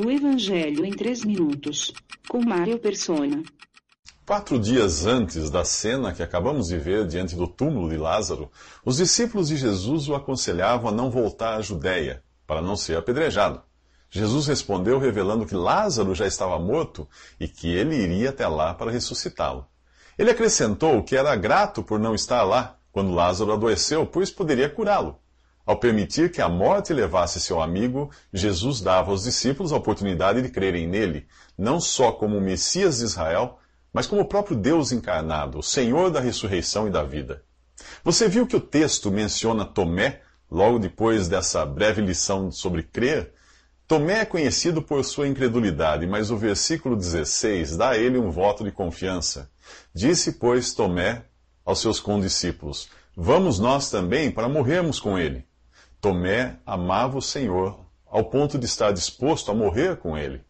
O Evangelho em 3 minutos, com Mário Persona. Quatro dias antes da cena que acabamos de ver diante do túmulo de Lázaro, os discípulos de Jesus o aconselhavam a não voltar à Judéia, para não ser apedrejado. Jesus respondeu revelando que Lázaro já estava morto e que ele iria até lá para ressuscitá-lo. Ele acrescentou que era grato por não estar lá quando Lázaro adoeceu, pois poderia curá-lo. Ao permitir que a morte levasse seu amigo, Jesus dava aos discípulos a oportunidade de crerem nele, não só como o Messias de Israel, mas como o próprio Deus encarnado, o Senhor da ressurreição e da vida. Você viu que o texto menciona Tomé, logo depois dessa breve lição sobre crer? Tomé é conhecido por sua incredulidade, mas o versículo 16 dá a ele um voto de confiança. Disse, pois, Tomé aos seus condiscípulos: Vamos nós também para morrermos com ele. Tomé amava o Senhor ao ponto de estar disposto a morrer com ele.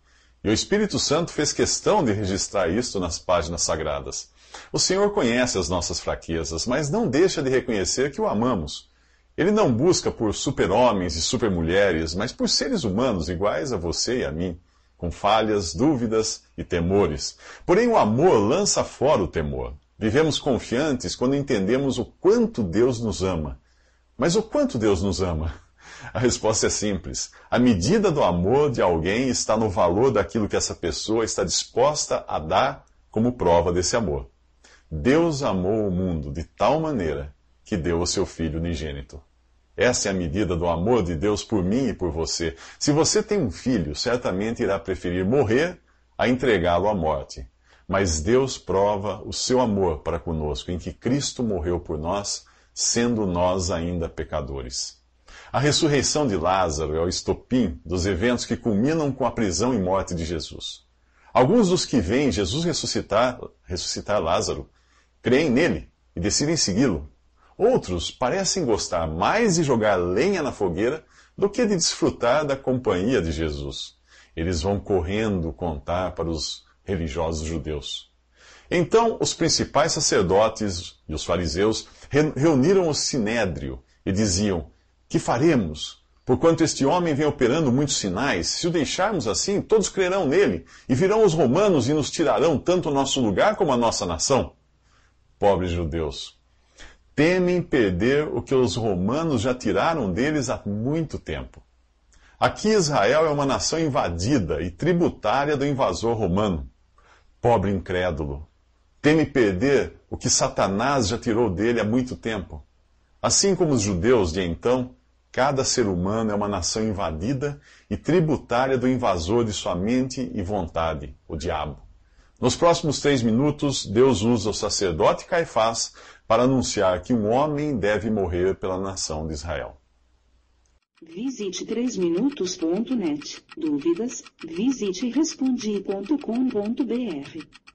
E o Espírito Santo fez questão de registrar isto nas páginas sagradas. O Senhor conhece as nossas fraquezas, mas não deixa de reconhecer que o amamos. Ele não busca por super-homens e super-mulheres, mas por seres humanos iguais a você e a mim, com falhas, dúvidas e temores. Porém, o amor lança fora o temor. Vivemos confiantes quando entendemos o quanto Deus nos ama mas o quanto Deus nos ama? A resposta é simples. A medida do amor de alguém está no valor daquilo que essa pessoa está disposta a dar como prova desse amor. Deus amou o mundo de tal maneira que deu o seu Filho unigênito. Essa é a medida do amor de Deus por mim e por você. Se você tem um filho, certamente irá preferir morrer a entregá-lo à morte. Mas Deus prova o seu amor para conosco em que Cristo morreu por nós sendo nós ainda pecadores. A ressurreição de Lázaro é o estopim dos eventos que culminam com a prisão e morte de Jesus. Alguns dos que veem Jesus ressuscitar, ressuscitar Lázaro creem nele e decidem segui-lo. Outros parecem gostar mais de jogar lenha na fogueira do que de desfrutar da companhia de Jesus. Eles vão correndo contar para os religiosos judeus. Então os principais sacerdotes e os fariseus reuniram o sinédrio e diziam: Que faremos? Porquanto este homem vem operando muitos sinais, se o deixarmos assim, todos crerão nele, e virão os romanos e nos tirarão tanto o nosso lugar como a nossa nação. Pobres judeus, temem perder o que os romanos já tiraram deles há muito tempo. Aqui Israel é uma nação invadida e tributária do invasor romano. Pobre incrédulo, teme perder o que Satanás já tirou dele há muito tempo. Assim como os judeus de então, cada ser humano é uma nação invadida e tributária do invasor de sua mente e vontade, o diabo. Nos próximos três minutos, Deus usa o sacerdote Caifás para anunciar que um homem deve morrer pela nação de Israel. Visite 3minutos.net. Dúvidas? Visite respondi.com.br.